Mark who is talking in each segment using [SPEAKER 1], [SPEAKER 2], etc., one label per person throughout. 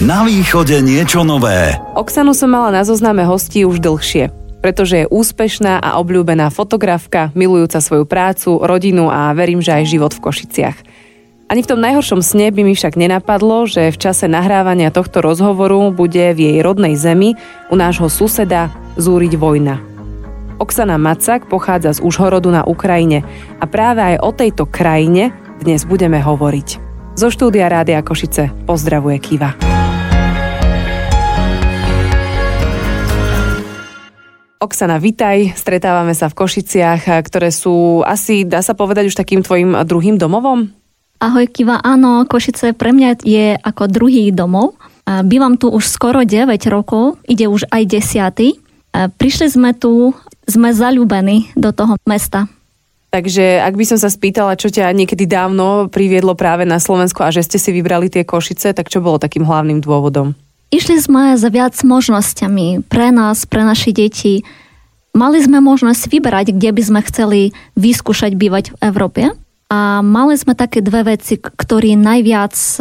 [SPEAKER 1] Na východe niečo nové.
[SPEAKER 2] Oksanu som mala na zozname hostí už dlhšie pretože je úspešná a obľúbená fotografka, milujúca svoju prácu, rodinu a verím, že aj život v Košiciach. Ani v tom najhoršom sne by mi však nenapadlo, že v čase nahrávania tohto rozhovoru bude v jej rodnej zemi u nášho suseda zúriť vojna. Oksana Macak pochádza z Užhorodu na Ukrajine a práve aj o tejto krajine dnes budeme hovoriť. Zo štúdia Rádia Košice pozdravuje Kiva. Oksana, vitaj. Stretávame sa v Košiciach, ktoré sú asi, dá sa povedať, už takým tvojim druhým domovom?
[SPEAKER 3] Ahoj Kiva, áno, Košice pre mňa je ako druhý domov. Bývam tu už skoro 9 rokov, ide už aj desiatý. Prišli sme tu, sme zalúbení do toho mesta.
[SPEAKER 2] Takže ak by som sa spýtala, čo ťa niekedy dávno priviedlo práve na Slovensku a že ste si vybrali tie Košice, tak čo bolo takým hlavným dôvodom?
[SPEAKER 3] Išli sme za viac možnosťami pre nás, pre naše deti. Mali sme možnosť vyberať, kde by sme chceli vyskúšať bývať v Európe. A mali sme také dve veci, ktoré najviac e,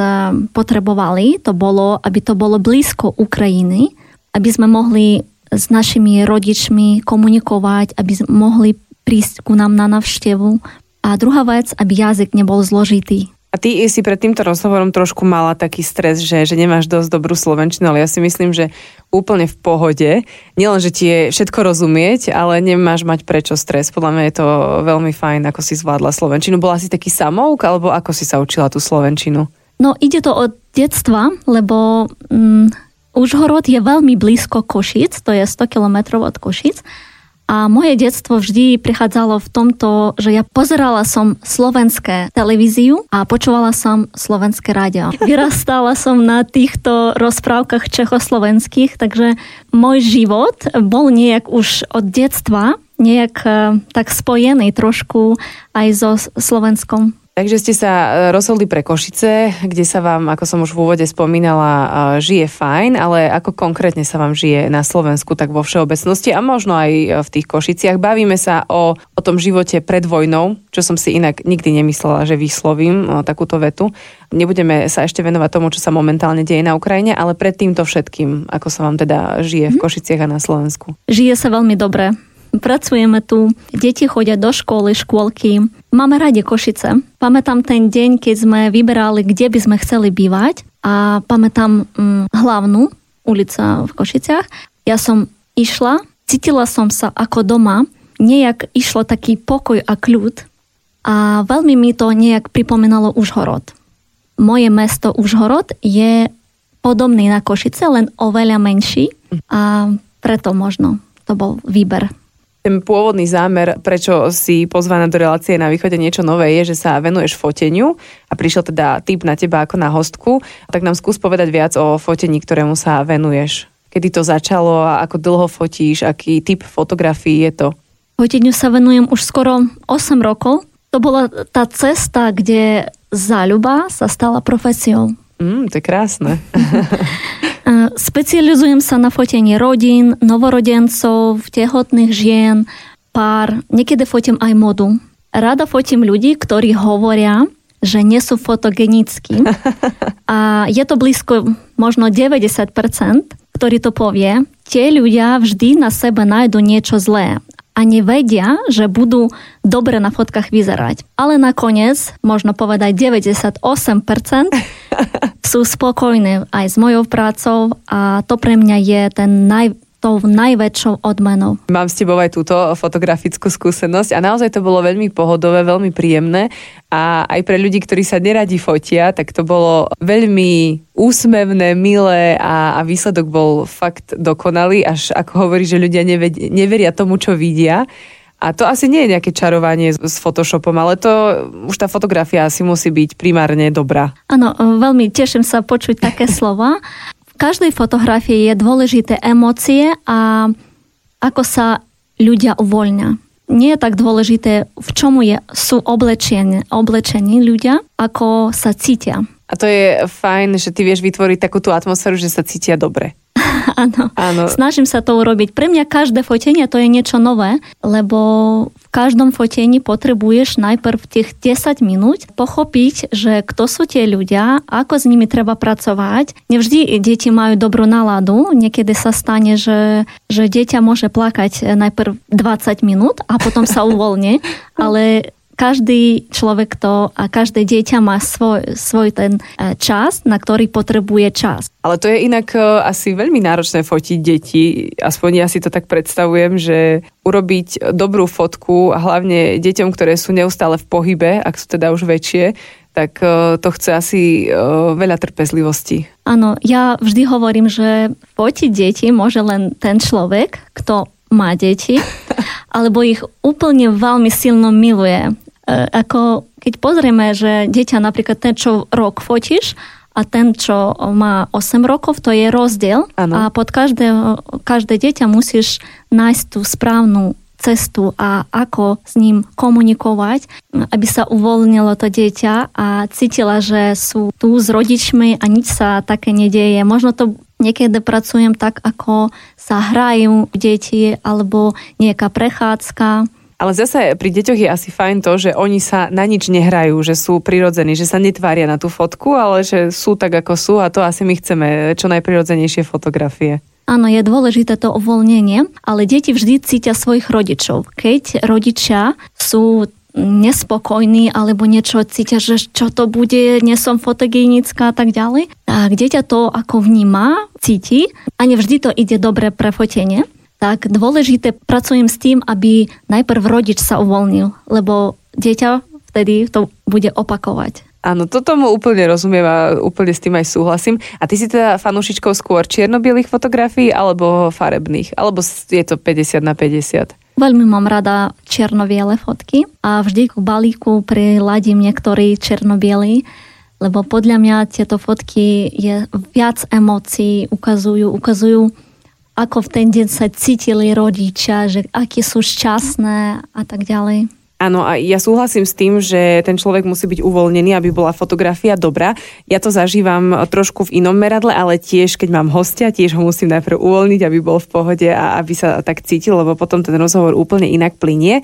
[SPEAKER 3] potrebovali. To bolo, aby to bolo blízko Ukrajiny, aby sme mohli s našimi rodičmi komunikovať, aby mohli prísť ku nám na navštevu. A druhá vec, aby jazyk nebol zložitý.
[SPEAKER 2] A ty si pred týmto rozhovorom trošku mala taký stres, že, že nemáš dosť dobrú slovenčinu, ale ja si myslím, že úplne v pohode. Nielen, že ti je všetko rozumieť, ale nemáš mať prečo stres. Podľa mňa je to veľmi fajn, ako si zvládla slovenčinu. Bola si taký samouk, alebo ako si sa učila tú slovenčinu?
[SPEAKER 3] No ide to od detstva, lebo mm, Užhorod je veľmi blízko Košic, to je 100 km od Košic a moje detstvo vždy prichádzalo v tomto, že ja pozerala som slovenské televíziu a počúvala som slovenské rádio. Vyrastala som na týchto rozprávkach čechoslovenských, takže môj život bol nejak už od detstva nejak eh, tak spojený trošku aj so Slovenskom.
[SPEAKER 2] Takže ste sa e, rozhodli pre Košice, kde sa vám, ako som už v úvode spomínala, e, žije fajn, ale ako konkrétne sa vám žije na Slovensku, tak vo všeobecnosti a možno aj e, v tých Košiciach. Bavíme sa o, o tom živote pred vojnou, čo som si inak nikdy nemyslela, že vyslovím takúto vetu. Nebudeme sa ešte venovať tomu, čo sa momentálne deje na Ukrajine, ale pred týmto všetkým, ako sa vám teda žije v mhm. Košiciach a na Slovensku.
[SPEAKER 3] Žije sa veľmi dobre pracujeme tu, deti chodia do školy, škôlky. Máme radi Košice. Pamätám ten deň, keď sme vyberali, kde by sme chceli bývať a pamätám hm, hlavnú ulica v Košiciach. Ja som išla, cítila som sa ako doma, nejak išlo taký pokoj a kľud a veľmi mi to nejak pripomínalo Užhorod. Moje mesto Užhorod je podobný na Košice, len oveľa menší a preto možno to bol výber
[SPEAKER 2] ten pôvodný zámer, prečo si pozvaná do relácie na východe niečo nové, je, že sa venuješ foteniu a prišiel teda typ na teba ako na hostku. Tak nám skús povedať viac o fotení, ktorému sa venuješ. Kedy to začalo a ako dlho fotíš, aký typ fotografií je to?
[SPEAKER 3] Foteniu sa venujem už skoro 8 rokov. To bola tá cesta, kde záľuba sa stala profesiou.
[SPEAKER 2] Mm, to je krásne.
[SPEAKER 3] Specializujem sa na fotení rodín, novorodencov, tehotných žien, pár. Niekedy fotím aj modu. Rada fotím ľudí, ktorí hovoria, že nie sú fotogenickí. A je to blízko možno 90%, ktorý to povie. Tie ľudia vždy na sebe nájdu niečo zlé a nevedia, že budú dobre na fotkách vyzerať. Ale nakoniec, možno povedať 98%, sú spokojní aj s mojou prácou a to pre mňa je ten naj, tou najväčšou odmenou.
[SPEAKER 2] Mám s tebou aj túto fotografickú skúsenosť a naozaj to bolo veľmi pohodové, veľmi príjemné a aj pre ľudí, ktorí sa neradi fotia, tak to bolo veľmi úsmevné, milé a, a výsledok bol fakt dokonalý, až ako hovorí, že ľudia neved, neveria tomu, čo vidia. A to asi nie je nejaké čarovanie s Photoshopom, ale to už tá fotografia asi musí byť primárne dobrá.
[SPEAKER 3] Áno, veľmi teším sa počuť také slova každej fotografii je dôležité emócie a ako sa ľudia uvoľňa. Nie je tak dôležité, v čomu je, sú oblečení, ľudia, ako sa cítia.
[SPEAKER 2] A to je fajn, že ty vieš vytvoriť takú tú atmosféru, že sa cítia dobre.
[SPEAKER 3] Áno.
[SPEAKER 2] Áno.
[SPEAKER 3] Snažím sa to urobiť. Pre mňa každé fotenie to je niečo nové, lebo v každom fotení potrebuješ najprv tých 10 minút pochopiť, že kto sú tie ľudia, ako s nimi treba pracovať. Nevždy deti majú dobrú náladu. Niekedy sa stane, že, že dieťa môže plakať najprv 20 minút a potom sa uvoľne, ale každý človek to a každé dieťa má svoj, svoj ten e, čas, na ktorý potrebuje čas.
[SPEAKER 2] Ale to je inak e, asi veľmi náročné fotiť deti, aspoň ja si to tak predstavujem, že urobiť dobrú fotku a hlavne deťom, ktoré sú neustále v pohybe, ak sú teda už väčšie, tak e, to chce asi veľa trpezlivosti.
[SPEAKER 3] Áno, ja vždy hovorím, že fotiť deti môže len ten človek, kto má deti, alebo ich úplne veľmi silno miluje. E, ako keď pozrieme, že dieťa napríklad ten, čo rok fotíš, a ten, čo má 8 rokov, to je rozdiel.
[SPEAKER 2] Ano.
[SPEAKER 3] A pod každé, každé dieťa musíš nájsť tú správnu cestu a ako s ním komunikovať, aby sa uvoľnilo to dieťa a cítila, že sú tu s rodičmi a nič sa také nedieje. Možno to niekedy pracujem tak, ako sa hrajú deti alebo nejaká prechádzka
[SPEAKER 2] ale zase pri deťoch je asi fajn to, že oni sa na nič nehrajú, že sú prirodzení, že sa netvária na tú fotku, ale že sú tak, ako sú a to asi my chceme čo najprirodzenejšie fotografie.
[SPEAKER 3] Áno, je dôležité to uvoľnenie, ale deti vždy cítia svojich rodičov. Keď rodičia sú nespokojní alebo niečo cítia, že čo to bude, nie som fotogénická a tak ďalej, tak dieťa to ako vníma, cíti a nevždy to ide dobre pre fotenie tak dôležité pracujem s tým, aby najprv rodič sa uvoľnil, lebo dieťa vtedy to bude opakovať.
[SPEAKER 2] Áno, to tomu úplne rozumiem a úplne s tým aj súhlasím. A ty si teda fanúšičkou skôr čierno-bielých fotografií alebo farebných? Alebo je to 50 na 50?
[SPEAKER 3] Veľmi mám rada čierno-biele fotky a vždy k balíku priladím niektorý čierno lebo podľa mňa tieto fotky je viac emócií, ukazujú, ukazujú ako v ten deň sa cítili rodičia, že aké sú šťastné a tak ďalej.
[SPEAKER 2] Áno, a ja súhlasím s tým, že ten človek musí byť uvoľnený, aby bola fotografia dobrá. Ja to zažívam trošku v inom meradle, ale tiež, keď mám hostia, tiež ho musím najprv uvoľniť, aby bol v pohode a aby sa tak cítil, lebo potom ten rozhovor úplne inak plinie.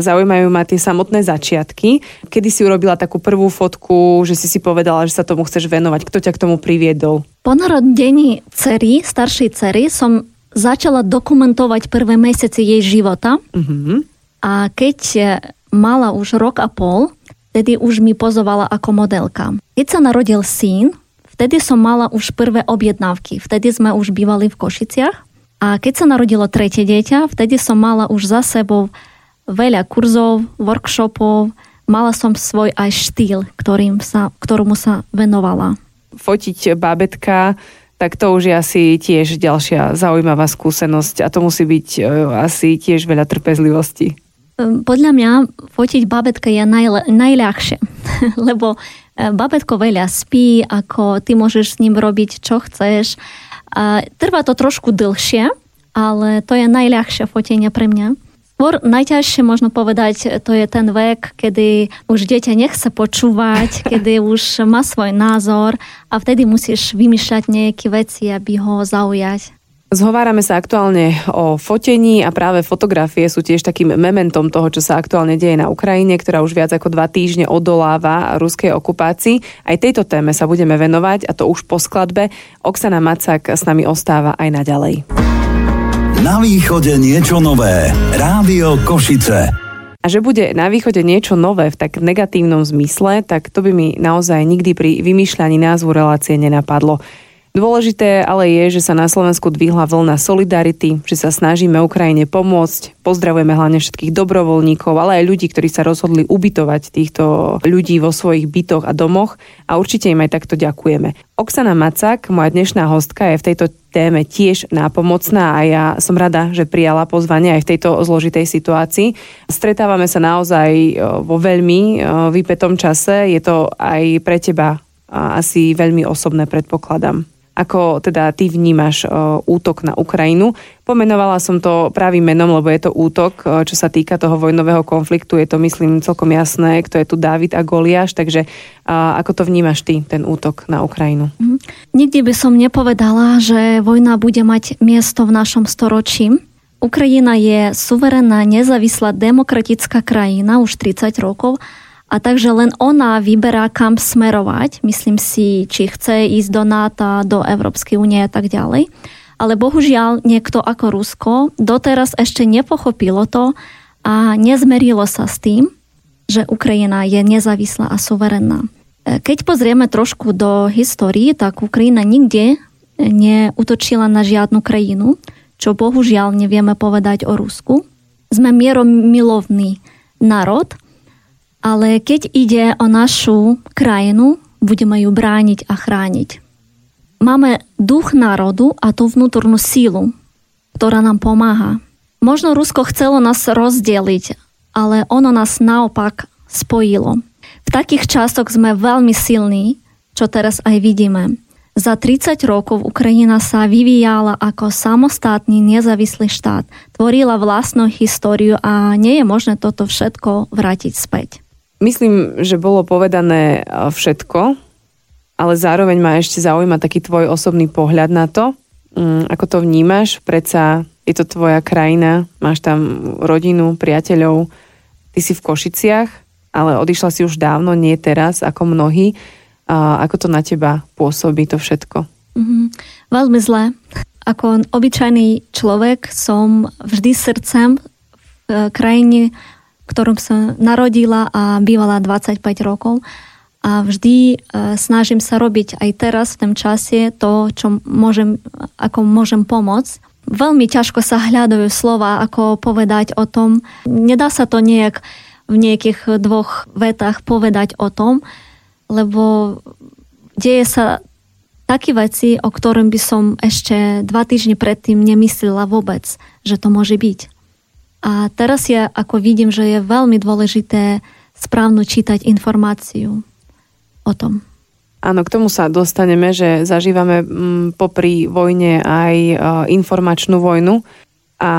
[SPEAKER 2] Zaujímajú ma tie samotné začiatky. Kedy si urobila takú prvú fotku, že si si povedala, že sa tomu chceš venovať? Kto ťa k tomu priviedol?
[SPEAKER 3] Po narodení cery, staršej cery, som začala dokumentovať prvé mesiace jej života. Uh-huh a keď mala už rok a pol, vtedy už mi pozovala ako modelka. Keď sa narodil syn, vtedy som mala už prvé objednávky. Vtedy sme už bývali v Košiciach. A keď sa narodilo tretie dieťa, vtedy som mala už za sebou veľa kurzov, workshopov, mala som svoj aj štýl, ktorým sa, ktorému sa venovala.
[SPEAKER 2] Fotiť bábetka, tak to už je asi tiež ďalšia zaujímavá skúsenosť a to musí byť e, asi tiež veľa trpezlivosti.
[SPEAKER 3] Ehm, podľa mňa fotiť babetka je najle, najľahšie, lebo e, babetko veľa spí, ako ty môžeš s ním robiť, čo chceš. A trvá to trošku dlhšie, ale to je najľahšie fotenie pre mňa. Skôr najťažšie možno povedať, to je ten vek, kedy už dieťa nechce počúvať, kedy už má svoj názor a vtedy musíš vymýšľať nejaké veci, aby ho zaujať.
[SPEAKER 2] Zhovárame sa aktuálne o fotení a práve fotografie sú tiež takým mementom toho, čo sa aktuálne deje na Ukrajine, ktorá už viac ako dva týždne odoláva ruskej okupácii. Aj tejto téme sa budeme venovať a to už po skladbe. Oksana Macak s nami ostáva aj naďalej.
[SPEAKER 1] Na východe niečo nové. Rádio Košice.
[SPEAKER 2] A že bude na východe niečo nové v tak negatívnom zmysle, tak to by mi naozaj nikdy pri vymýšľaní názvu relácie nenapadlo. Dôležité ale je, že sa na Slovensku dvihla vlna solidarity, že sa snažíme Ukrajine pomôcť. Pozdravujeme hlavne všetkých dobrovoľníkov, ale aj ľudí, ktorí sa rozhodli ubytovať týchto ľudí vo svojich bytoch a domoch a určite im aj takto ďakujeme. Oksana Macak, moja dnešná hostka, je v tejto téme tiež nápomocná a ja som rada, že prijala pozvanie aj v tejto zložitej situácii. Stretávame sa naozaj vo veľmi vypetom čase. Je to aj pre teba asi veľmi osobné, predpokladám. Ako teda ty vnímaš útok na Ukrajinu? Pomenovala som to pravým menom, lebo je to útok, čo sa týka toho vojnového konfliktu. Je to, myslím, celkom jasné, kto je tu Dávid a Goliáš. Takže ako to vnímaš ty, ten útok na Ukrajinu?
[SPEAKER 3] Mhm. Nikdy by som nepovedala, že vojna bude mať miesto v našom storočí. Ukrajina je suverénna, nezávislá, demokratická krajina už 30 rokov a takže len ona vyberá, kam smerovať. Myslím si, či chce ísť do NATO, do Európskej únie a tak ďalej. Ale bohužiaľ niekto ako Rusko doteraz ešte nepochopilo to a nezmerilo sa s tým, že Ukrajina je nezávislá a suverénna. E, keď pozrieme trošku do histórii, tak Ukrajina nikde neutočila na žiadnu krajinu, čo bohužiaľ nevieme povedať o Rusku. Sme mieromilovný národ ale keď ide o našu krajinu, budeme ju brániť a chrániť. Máme duch národu a tú vnútornú sílu, ktorá nám pomáha. Možno Rusko chcelo nás rozdeliť, ale ono nás naopak spojilo. V takých časoch sme veľmi silní, čo teraz aj vidíme. Za 30 rokov Ukrajina sa vyvíjala ako samostatný nezávislý štát, tvorila vlastnú históriu a nie je možné toto všetko vrátiť späť.
[SPEAKER 2] Myslím, že bolo povedané e, všetko, ale zároveň ma ešte zaujíma taký tvoj osobný pohľad na to, mm, ako to vnímaš. Predsa je to tvoja krajina, máš tam rodinu, priateľov, ty si v Košiciach, ale odišla si už dávno, nie teraz, ako mnohí. A ako to na teba pôsobí to všetko?
[SPEAKER 3] Mm-hmm. Veľmi zle. Ako obyčajný človek som vždy srdcem v krajine ktorom som narodila a bývala 25 rokov. A vždy e, snažím sa robiť aj teraz v tom čase to, čo môžem, ako môžem pomôcť. Veľmi ťažko sa hľadajú slova, ako povedať o tom. Nedá sa to nejak v nejakých dvoch vetách povedať o tom, lebo deje sa také veci, o ktorom by som ešte dva týždne predtým nemyslela vôbec, že to môže byť. A teraz ja ako vidím, že je veľmi dôležité správno čítať informáciu o tom.
[SPEAKER 2] Áno, k tomu sa dostaneme, že zažívame mm, popri vojne aj e, informačnú vojnu a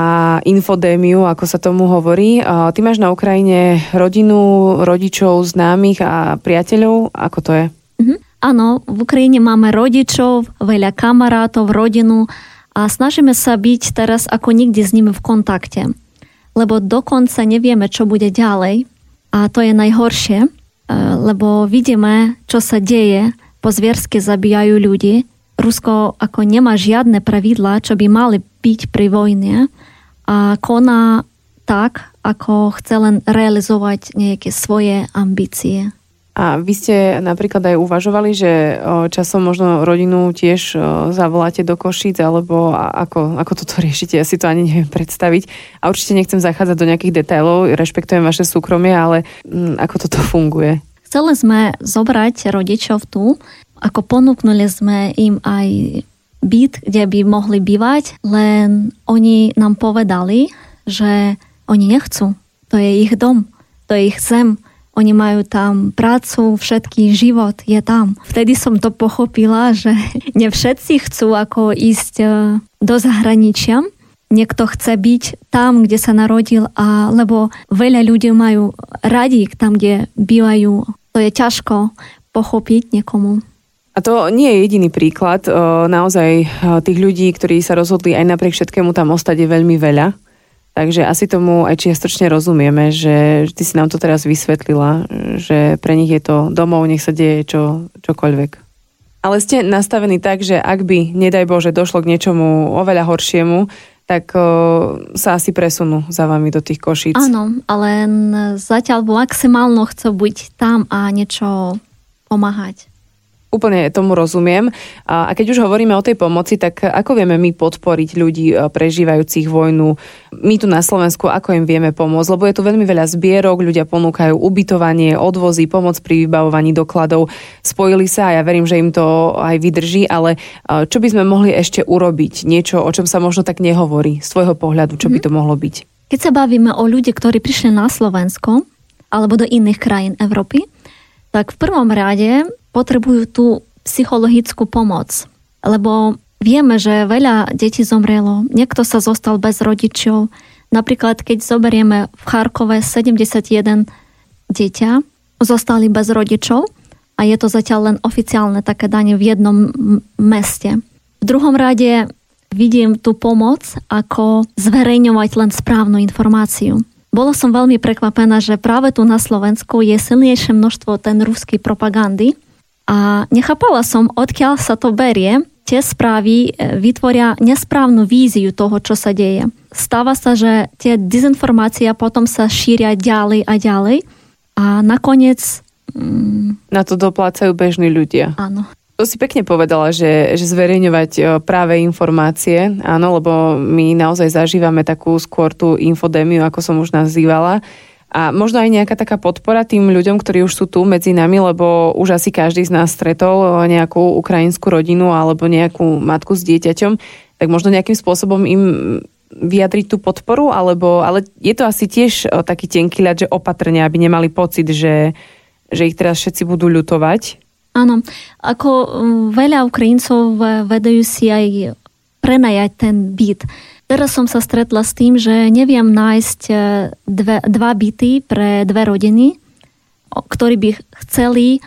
[SPEAKER 2] infodémiu, ako sa tomu hovorí. E, ty máš na Ukrajine rodinu, rodičov, známych a priateľov. Ako to je?
[SPEAKER 3] Mhm. Áno, v Ukrajine máme rodičov, veľa kamarátov, rodinu a snažíme sa byť teraz ako nikdy s nimi v kontakte lebo dokonca nevieme, čo bude ďalej. A to je najhoršie, e, lebo vidíme, čo sa deje, pozviersky zabíjajú ľudí. Rusko ako nemá žiadne pravidlá, čo by mali byť pri vojne a koná tak, ako chce len realizovať nejaké svoje ambície.
[SPEAKER 2] A vy ste napríklad aj uvažovali, že časom možno rodinu tiež zavoláte do Košic, alebo ako, ako toto riešite? Ja si to ani neviem predstaviť. A určite nechcem zachádzať do nejakých detailov, rešpektujem vaše súkromie, ale m, mm, ako toto funguje?
[SPEAKER 3] Chceli sme zobrať rodičov tu, ako ponúknuli sme im aj byt, kde by mohli bývať, len oni nám povedali, že oni nechcú. To je ich dom, to je ich zem oni majú tam prácu, všetký život je tam. Vtedy som to pochopila, že ne všetci chcú ako ísť e, do zahraničia. Niekto chce byť tam, kde sa narodil, a, lebo veľa ľudí majú radi tam, kde bývajú. To je ťažko pochopiť niekomu.
[SPEAKER 2] A to nie je jediný príklad. E, naozaj e, tých ľudí, ktorí sa rozhodli aj napriek všetkému tam ostať je veľmi veľa. Takže asi tomu aj čiastočne rozumieme, že ty si nám to teraz vysvetlila, že pre nich je to domov, nech sa deje čo, čokoľvek. Ale ste nastavení tak, že ak by, nedaj Bože, došlo k niečomu oveľa horšiemu, tak o, sa asi presunú za vami do tých košíc.
[SPEAKER 3] Áno, ale zatiaľ maximálno chcú byť tam a niečo pomáhať
[SPEAKER 2] úplne tomu rozumiem. A keď už hovoríme o tej pomoci, tak ako vieme my podporiť ľudí e, prežívajúcich vojnu? My tu na Slovensku, ako im vieme pomôcť? Lebo je tu veľmi veľa zbierok, ľudia ponúkajú ubytovanie, odvozy, pomoc pri vybavovaní dokladov. Spojili sa a ja verím, že im to aj vydrží, ale e, čo by sme mohli ešte urobiť? Niečo, o čom sa možno tak nehovorí z tvojho pohľadu, čo by mhm. to mohlo byť?
[SPEAKER 3] Keď sa bavíme o ľudí, ktorí prišli na Slovensko alebo do iných krajín Európy, tak v prvom rade potrebujú tú psychologickú pomoc. lebo vieme, že veľa detí zomrelo, niekto sa zostal bez rodičov. Napríklad, keď zoberieme v Charkove 71 dieťa, zostali bez rodičov a je to zatiaľ len oficiálne také danie v jednom meste. V druhom rade vidím tú pomoc, ako zverejňovať len správnu informáciu. Bola som veľmi prekvapená, že práve tu na Slovensku je silnejšie množstvo ten ruský propagandy a nechápala som, odkiaľ sa to berie. Tie správy e, vytvoria nesprávnu víziu toho, čo sa deje. Stáva sa, že tie dezinformácie potom sa šíria ďalej a ďalej a nakoniec...
[SPEAKER 2] Mm, na to doplácajú bežní ľudia.
[SPEAKER 3] Áno.
[SPEAKER 2] To si pekne povedala, že, že zverejňovať e, práve informácie, áno, lebo my naozaj zažívame takú skôr tú infodémiu, ako som už nazývala. A možno aj nejaká taká podpora tým ľuďom, ktorí už sú tu medzi nami, lebo už asi každý z nás stretol nejakú ukrajinskú rodinu alebo nejakú matku s dieťaťom, tak možno nejakým spôsobom im vyjadriť tú podporu, alebo, ale je to asi tiež e, taký tenký ľad, že opatrne, aby nemali pocit, že, že ich teraz všetci budú ľutovať.
[SPEAKER 3] Áno, ako mm, veľa Ukrajincov vedajú si aj prenajať ten byt. Teraz som sa stretla s tým, že neviem nájsť e, dve, dva byty pre dve rodiny, ktorí by chceli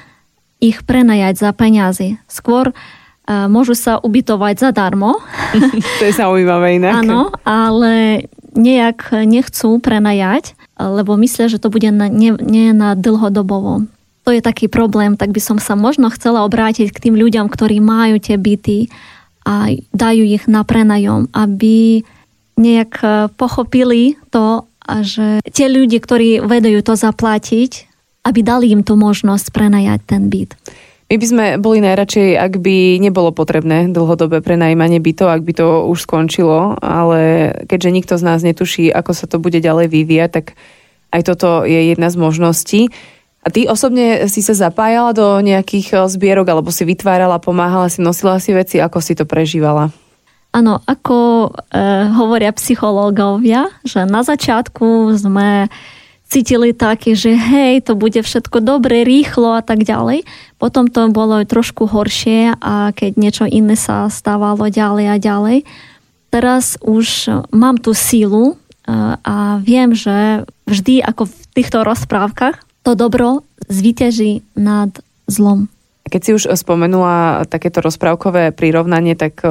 [SPEAKER 3] ich prenajať za peniazy. Skôr uh, môžu sa ubytovať zadarmo.
[SPEAKER 2] to je zaujímavé inak.
[SPEAKER 3] Áno, ale nejak nechcú prenajať, lebo myslia, že to bude na, nie, nie na dlhodobovo to je taký problém, tak by som sa možno chcela obrátiť k tým ľuďom, ktorí majú tie byty a dajú ich na prenajom, aby nejak e, pochopili to, že tie ľudí, ktorí vedajú to zaplatiť, aby dali im tú možnosť prenajať ten byt.
[SPEAKER 2] My by sme boli najradšej, ak by nebolo potrebné dlhodobé prenajímanie bytov, ak by to už skončilo, ale keďže nikto z nás netuší, ako sa to bude ďalej vyvíjať, tak aj toto je jedna z možností. A ty osobne si sa zapájala do nejakých eh, zbierok, alebo si vytvárala, pomáhala si, nosila si veci, ako si to prežívala?
[SPEAKER 3] Áno, ako e, hovoria psychológovia, že na začiatku sme cítili také, že hej, to bude všetko dobre, rýchlo a tak ďalej. Potom to bolo trošku horšie a keď niečo iné sa stávalo ďalej a ďalej. Teraz už mám tú sílu a viem, že vždy ako v týchto rozprávkach to dobro zvíťaží nad zlom.
[SPEAKER 2] Keď si už spomenula takéto rozprávkové prirovnanie, tak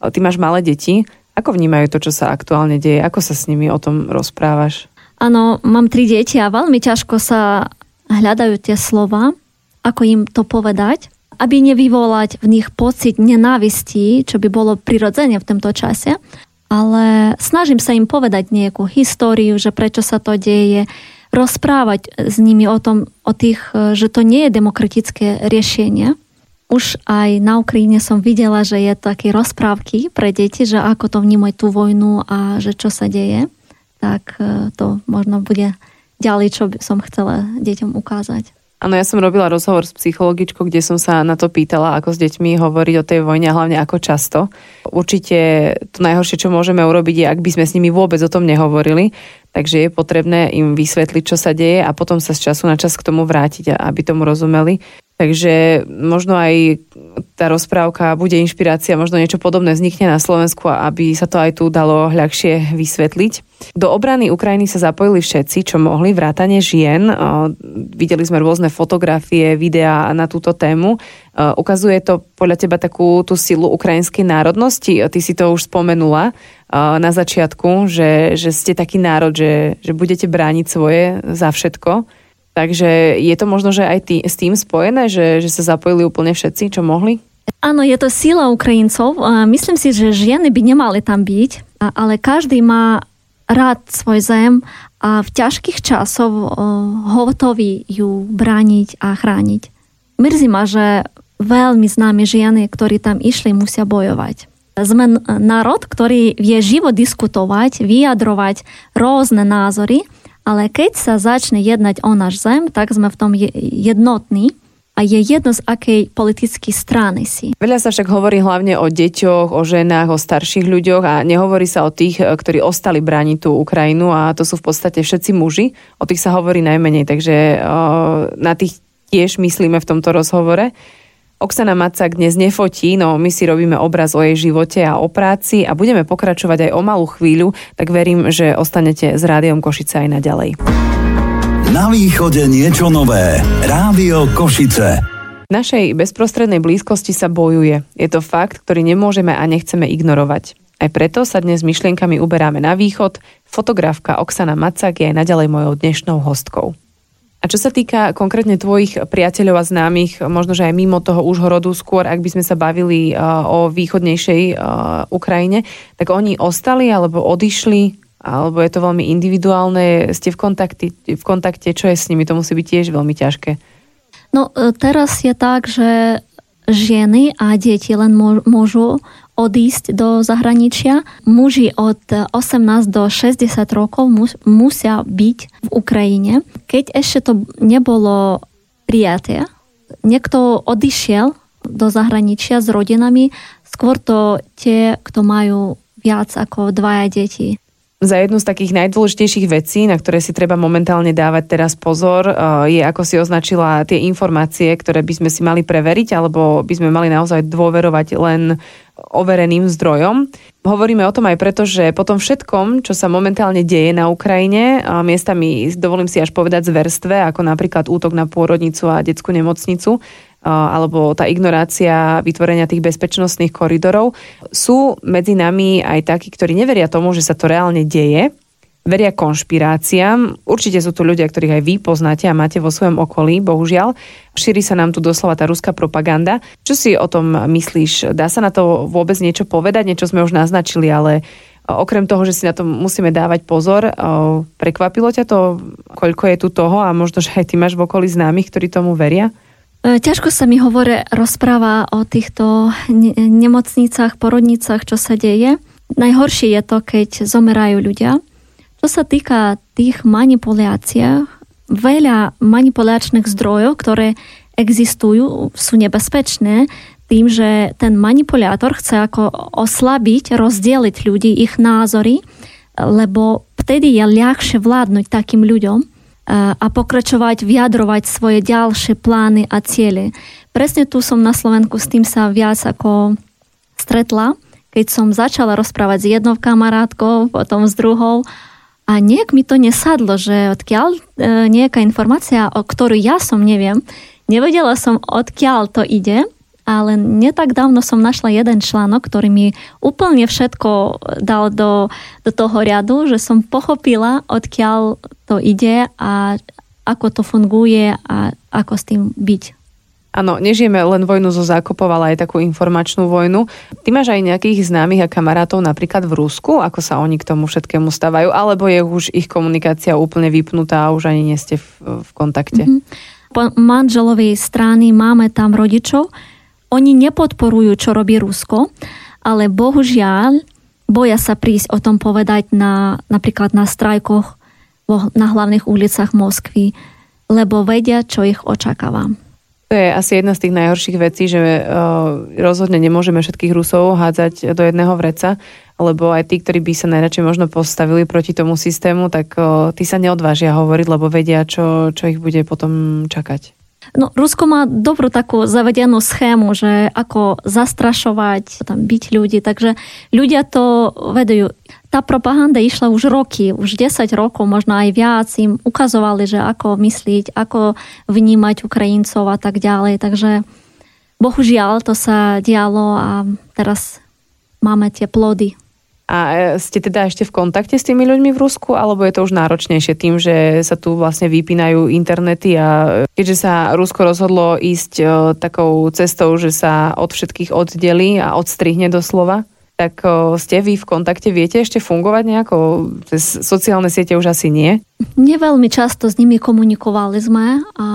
[SPEAKER 2] ty máš malé deti. Ako vnímajú to, čo sa aktuálne deje? Ako sa s nimi o tom rozprávaš?
[SPEAKER 3] Áno, mám tri deti a veľmi ťažko sa hľadajú tie slova, ako im to povedať, aby nevyvolať v nich pocit nenávistí, čo by bolo prirodzene v tomto čase, ale snažím sa im povedať nejakú históriu, že prečo sa to deje, rozprávať s nimi o tom, o tých, e, že to nie je demokratické riešenie. Už aj na Ukrajine som videla, že je také rozprávky pre deti, že ako to vnímajú tú vojnu a že čo sa deje. Tak e, to možno bude ďalej, čo som chcela deťom ukázať.
[SPEAKER 2] Áno, ja som robila rozhovor s psychologičkou, kde som sa na to pýtala, ako s deťmi hovoriť o tej vojne a hlavne ako často. Určite to najhoršie, čo môžeme urobiť, je, ak by sme s nimi vôbec o tom nehovorili. Takže je potrebné im vysvetliť, čo sa deje a potom sa z času na čas k tomu vrátiť, aby tomu rozumeli. Takže možno aj tá rozprávka bude inšpirácia, možno niečo podobné vznikne na Slovensku, aby sa to aj tu dalo ľahšie vysvetliť. Do obrany Ukrajiny sa zapojili všetci, čo mohli, vrátane žien. Videli sme rôzne fotografie, videá na túto tému. Ukazuje to podľa teba takú tú silu ukrajinskej národnosti? Ty si to už spomenula na začiatku, že, že ste taký národ, že, že budete brániť svoje za všetko. Takže je to možno, že aj tý, s tým spojené, že, že sa zapojili úplne všetci, čo mohli?
[SPEAKER 3] Áno, je to sila Ukrajincov. Myslím si, že ženy by nemali tam byť, ale každý má rád svoj zem a v ťažkých časov hotový ju brániť a chrániť. Mrzí ma, že veľmi známe ženy, ktorí tam išli, musia bojovať. Sme národ, ktorý vie živo diskutovať, vyjadrovať rôzne názory, ale keď sa začne jednať o náš zem, tak sme v tom jednotní a je jedno z akej politickej strany si.
[SPEAKER 2] Veľa sa však hovorí hlavne o deťoch, o ženách, o starších ľuďoch a nehovorí sa o tých, eh, ktorí ostali brániť tú Ukrajinu a to sú v podstate všetci muži. O tých sa hovorí najmenej, takže o, eh, na tých tiež myslíme v tomto rozhovore. Oksana Macak dnes nefotí, no my si robíme obraz o jej živote a o práci a budeme pokračovať aj o malú chvíľu, tak verím, že ostanete s Rádiom Košice aj naďalej.
[SPEAKER 1] Na východe niečo nové. Rádio Košice.
[SPEAKER 2] V našej bezprostrednej blízkosti sa bojuje. Je to fakt, ktorý nemôžeme a nechceme ignorovať. Aj preto sa dnes myšlienkami uberáme na východ. Fotografka Oksana Macak je aj naďalej mojou dnešnou hostkou. A čo sa týka konkrétne tvojich priateľov a známych, možno, že aj mimo toho Užhorodu, skôr ak by sme sa bavili uh, o východnejšej uh, Ukrajine, tak oni ostali alebo odišli, alebo je to veľmi individuálne, ste v kontakte, v kontakte, čo je s nimi, to musí byť tiež veľmi ťažké.
[SPEAKER 3] No e, teraz je tak, že ženy a deti len môžu odísť do zahraničia. Muži od 18 do 60 rokov mus, musia byť v Ukrajine. Keď ešte to nebolo prijaté, niekto odišiel do zahraničia s rodinami, skôr to tie, kto majú viac ako dvaja deti
[SPEAKER 2] za jednu z takých najdôležitejších vecí, na ktoré si treba momentálne dávať teraz pozor, eh, je, ako si označila tie informácie, ktoré by sme si mali preveriť, alebo by sme mali naozaj dôverovať len overeným zdrojom. Hovoríme o tom aj preto, že po tom všetkom, čo sa momentálne deje na Ukrajine, miestami dovolím si až povedať zverstve, ako napríklad útok na pôrodnicu a detskú nemocnicu, alebo tá ignorácia vytvorenia tých bezpečnostných koridorov. Sú medzi nami aj takí, ktorí neveria tomu, že sa to reálne deje, veria konšpiráciám. Určite sú tu ľudia, ktorých aj vy poznáte a máte vo svojom okolí, bohužiaľ. Šíri sa nám tu doslova tá ruská propaganda. Čo si o tom myslíš? Dá sa na to vôbec niečo povedať? Niečo sme už naznačili, ale okrem toho, že si na to musíme dávať pozor, prekvapilo ťa to, koľko je tu toho a možno, že aj ty máš v okolí známych, ktorí tomu veria?
[SPEAKER 3] E, ťažko sa mi hovore rozpráva o týchto nemocnicách, porodnicách, čo sa deje. Najhoršie je to, keď zomerajú ľudia. Čo sa týka tých manipulácií, veľa manipulačných zdrojov, ktoré existujú, sú nebezpečné tým, že ten manipulátor chce ako oslabiť, rozdeliť ľudí, ich názory, lebo vtedy je ľahšie vládnuť takým ľuďom a pokračovať, vyjadrovať svoje ďalšie plány a ciele. Presne tu som na Slovensku s tým sa viac ako stretla, keď som začala rozprávať s jednou kamarátkou, potom s druhou a nejak mi to nesadlo, že odkiaľ e, nejaká informácia, o ktorú ja som neviem, nevedela som odkiaľ to ide, ale netak dávno som našla jeden článok, ktorý mi úplne všetko dal do, do toho riadu, že som pochopila, odkiaľ to ide a ako to funguje a ako s tým byť.
[SPEAKER 2] Áno, nežijeme len vojnu zo zákopov, ale aj takú informačnú vojnu. Ty máš aj nejakých známych a kamarátov napríklad v Rusku, ako sa oni k tomu všetkému stávajú, alebo je už ich komunikácia úplne vypnutá a už ani nie ste v, v kontakte? Mm-hmm.
[SPEAKER 3] Po manželovej strany máme tam rodičov, oni nepodporujú, čo robí Rusko, ale bohužiaľ boja sa prísť o tom povedať na, napríklad na strajkoch na hlavných ulicách Moskvy, lebo vedia, čo ich očakáva.
[SPEAKER 2] To je asi jedna z tých najhorších vecí, že uh, rozhodne nemôžeme všetkých Rusov hádzať do jedného vreca, lebo aj tí, ktorí by sa najradšej možno postavili proti tomu systému, tak uh, tí sa neodvážia hovoriť, lebo vedia, čo, čo ich bude potom čakať.
[SPEAKER 3] No, Rusko má dobrú takú zavedenú schému, že ako zastrašovať, tam byť ľudí, takže ľudia to vedujú. Tá propaganda išla už roky, už 10 rokov, možno aj viac, im ukazovali, že ako myslieť, ako vnímať Ukrajincov a tak ďalej, takže bohužiaľ to sa dialo a teraz máme tie plody
[SPEAKER 2] a e, ste teda ešte v kontakte s tými ľuďmi v Rusku, alebo je to už náročnejšie tým, že sa tu vlastne vypínajú internety a e, keďže sa Rusko rozhodlo ísť e, takou cestou, že sa od všetkých oddelí a odstrihne doslova, tak ste vy v kontakte, viete ešte fungovať nejako? Cez sociálne siete už asi nie?
[SPEAKER 3] Neveľmi často s nimi komunikovali sme a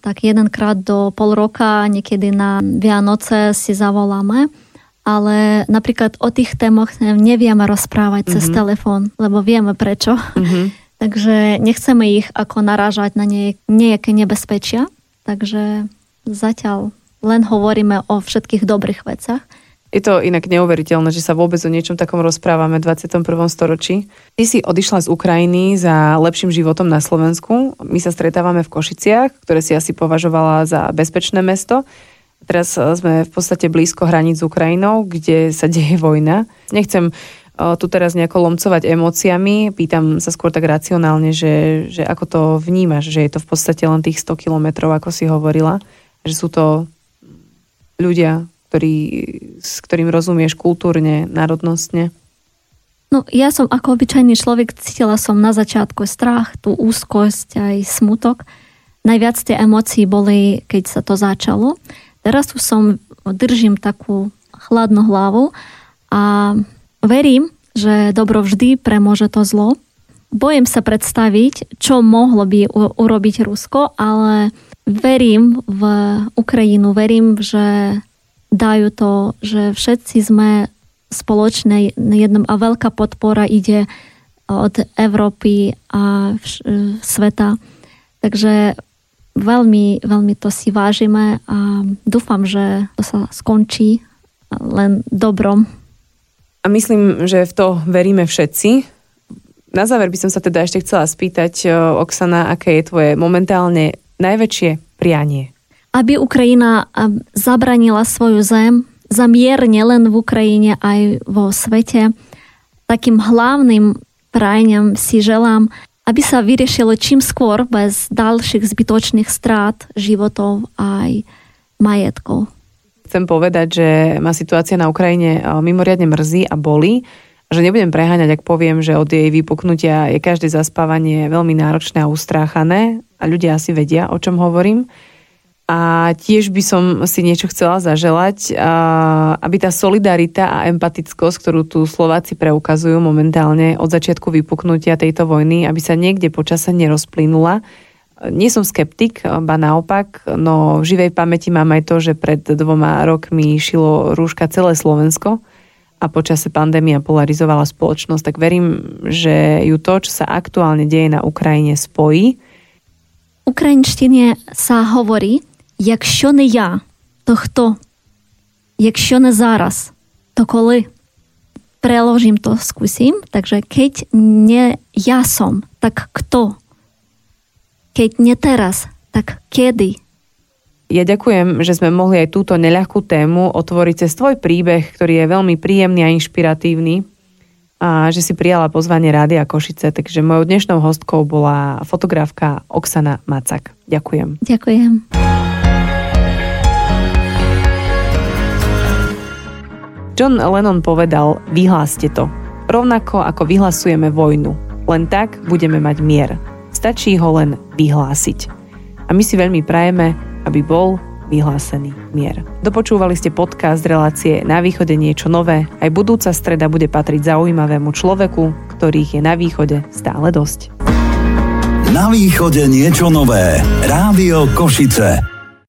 [SPEAKER 3] tak jedenkrát do pol roka, niekedy na Vianoce si zavoláme ale napríklad o tých témoch nevieme rozprávať mm-hmm. cez mhm. telefón, lebo vieme prečo. Mm-hmm. Takže nechceme ich ako narážať na nejaké nebezpečia. Takže zatiaľ len hovoríme o všetkých dobrých veciach.
[SPEAKER 2] Je to inak neuveriteľné, že sa vôbec o niečom takom rozprávame v 21. storočí. Ty si odišla z Ukrajiny za lepším životom na Slovensku. My sa stretávame v Košiciach, ktoré si asi považovala za bezpečné mesto. Teraz sme v podstate blízko hraníc s Ukrajinou, kde sa deje vojna. Nechcem tu teraz nejako lomcovať emóciami. Pýtam sa skôr tak racionálne, že, že ako to vnímaš, že je to v podstate len tých 100 kilometrov, ako si hovorila, že sú to ľudia, ktorí, s ktorým rozumieš kultúrne, národnostne.
[SPEAKER 3] No ja som ako obyčajný človek cítila som na začiatku strach, tú úzkosť aj smutok. Najviac tie emócií boli, keď sa to začalo. Teraz už som držím takú chladnú hlavu a Verím, že dobro vždy premôže to zlo. Bojím sa predstaviť, čo mohlo by urobiť Rusko, ale verím v Ukrajinu, verím, že dajú to, že všetci sme spoločné jednom a veľká podpora ide od Európy a sveta. Takže veľmi, veľmi to si vážime a dúfam, že to sa skončí len dobrom.
[SPEAKER 2] A myslím, že v to veríme všetci. Na záver by som sa teda ešte chcela spýtať, Oksana, aké je tvoje momentálne najväčšie prianie?
[SPEAKER 3] Aby Ukrajina zabranila svoju zem za mier nielen v Ukrajine, aj vo svete. Takým hlavným prajem si želám, aby sa vyriešilo čím skôr bez ďalších zbytočných strát životov aj majetkov
[SPEAKER 2] chcem povedať, že ma situácia na Ukrajine mimoriadne mrzí a boli, že nebudem preháňať, ak poviem, že od jej vypuknutia je každé zaspávanie veľmi náročné a ustráchané a ľudia asi vedia, o čom hovorím. A tiež by som si niečo chcela zaželať, aby tá solidarita a empatickosť, ktorú tu Slováci preukazujú momentálne od začiatku vypuknutia tejto vojny, aby sa niekde počase nerozplynula, nie som skeptik, ba naopak, no v živej pamäti mám aj to, že pred dvoma rokmi šilo rúška celé Slovensko a počase pandémia polarizovala spoločnosť, tak verím, že ju to, čo sa aktuálne deje na Ukrajine, spojí.
[SPEAKER 3] Ukrajinštine sa hovorí, якщо не я, то хто? Якщо не зараз, to коли? Preložím to, skúsim. Takže keď nie ja som, tak kto? Keď nie teraz, tak kedy?
[SPEAKER 2] Ja ďakujem, že sme mohli aj túto neľahkú tému otvoriť cez tvoj príbeh, ktorý je veľmi príjemný a inšpiratívny a že si prijala pozvanie Rádia Košice. Takže mojou dnešnou hostkou bola fotografka Oksana Macak. Ďakujem.
[SPEAKER 3] Ďakujem.
[SPEAKER 2] John Lennon povedal, vyhláste to. Rovnako ako vyhlasujeme vojnu. Len tak budeme mať mier. Stačí ho len vyhlásiť. A my si veľmi prajeme, aby bol vyhlásený mier. Dopočúvali ste podcast relácie Na východe niečo nové. Aj budúca streda bude patriť zaujímavému človeku, ktorých je na východe stále dosť.
[SPEAKER 1] Na východe niečo nové. Rádio Košice.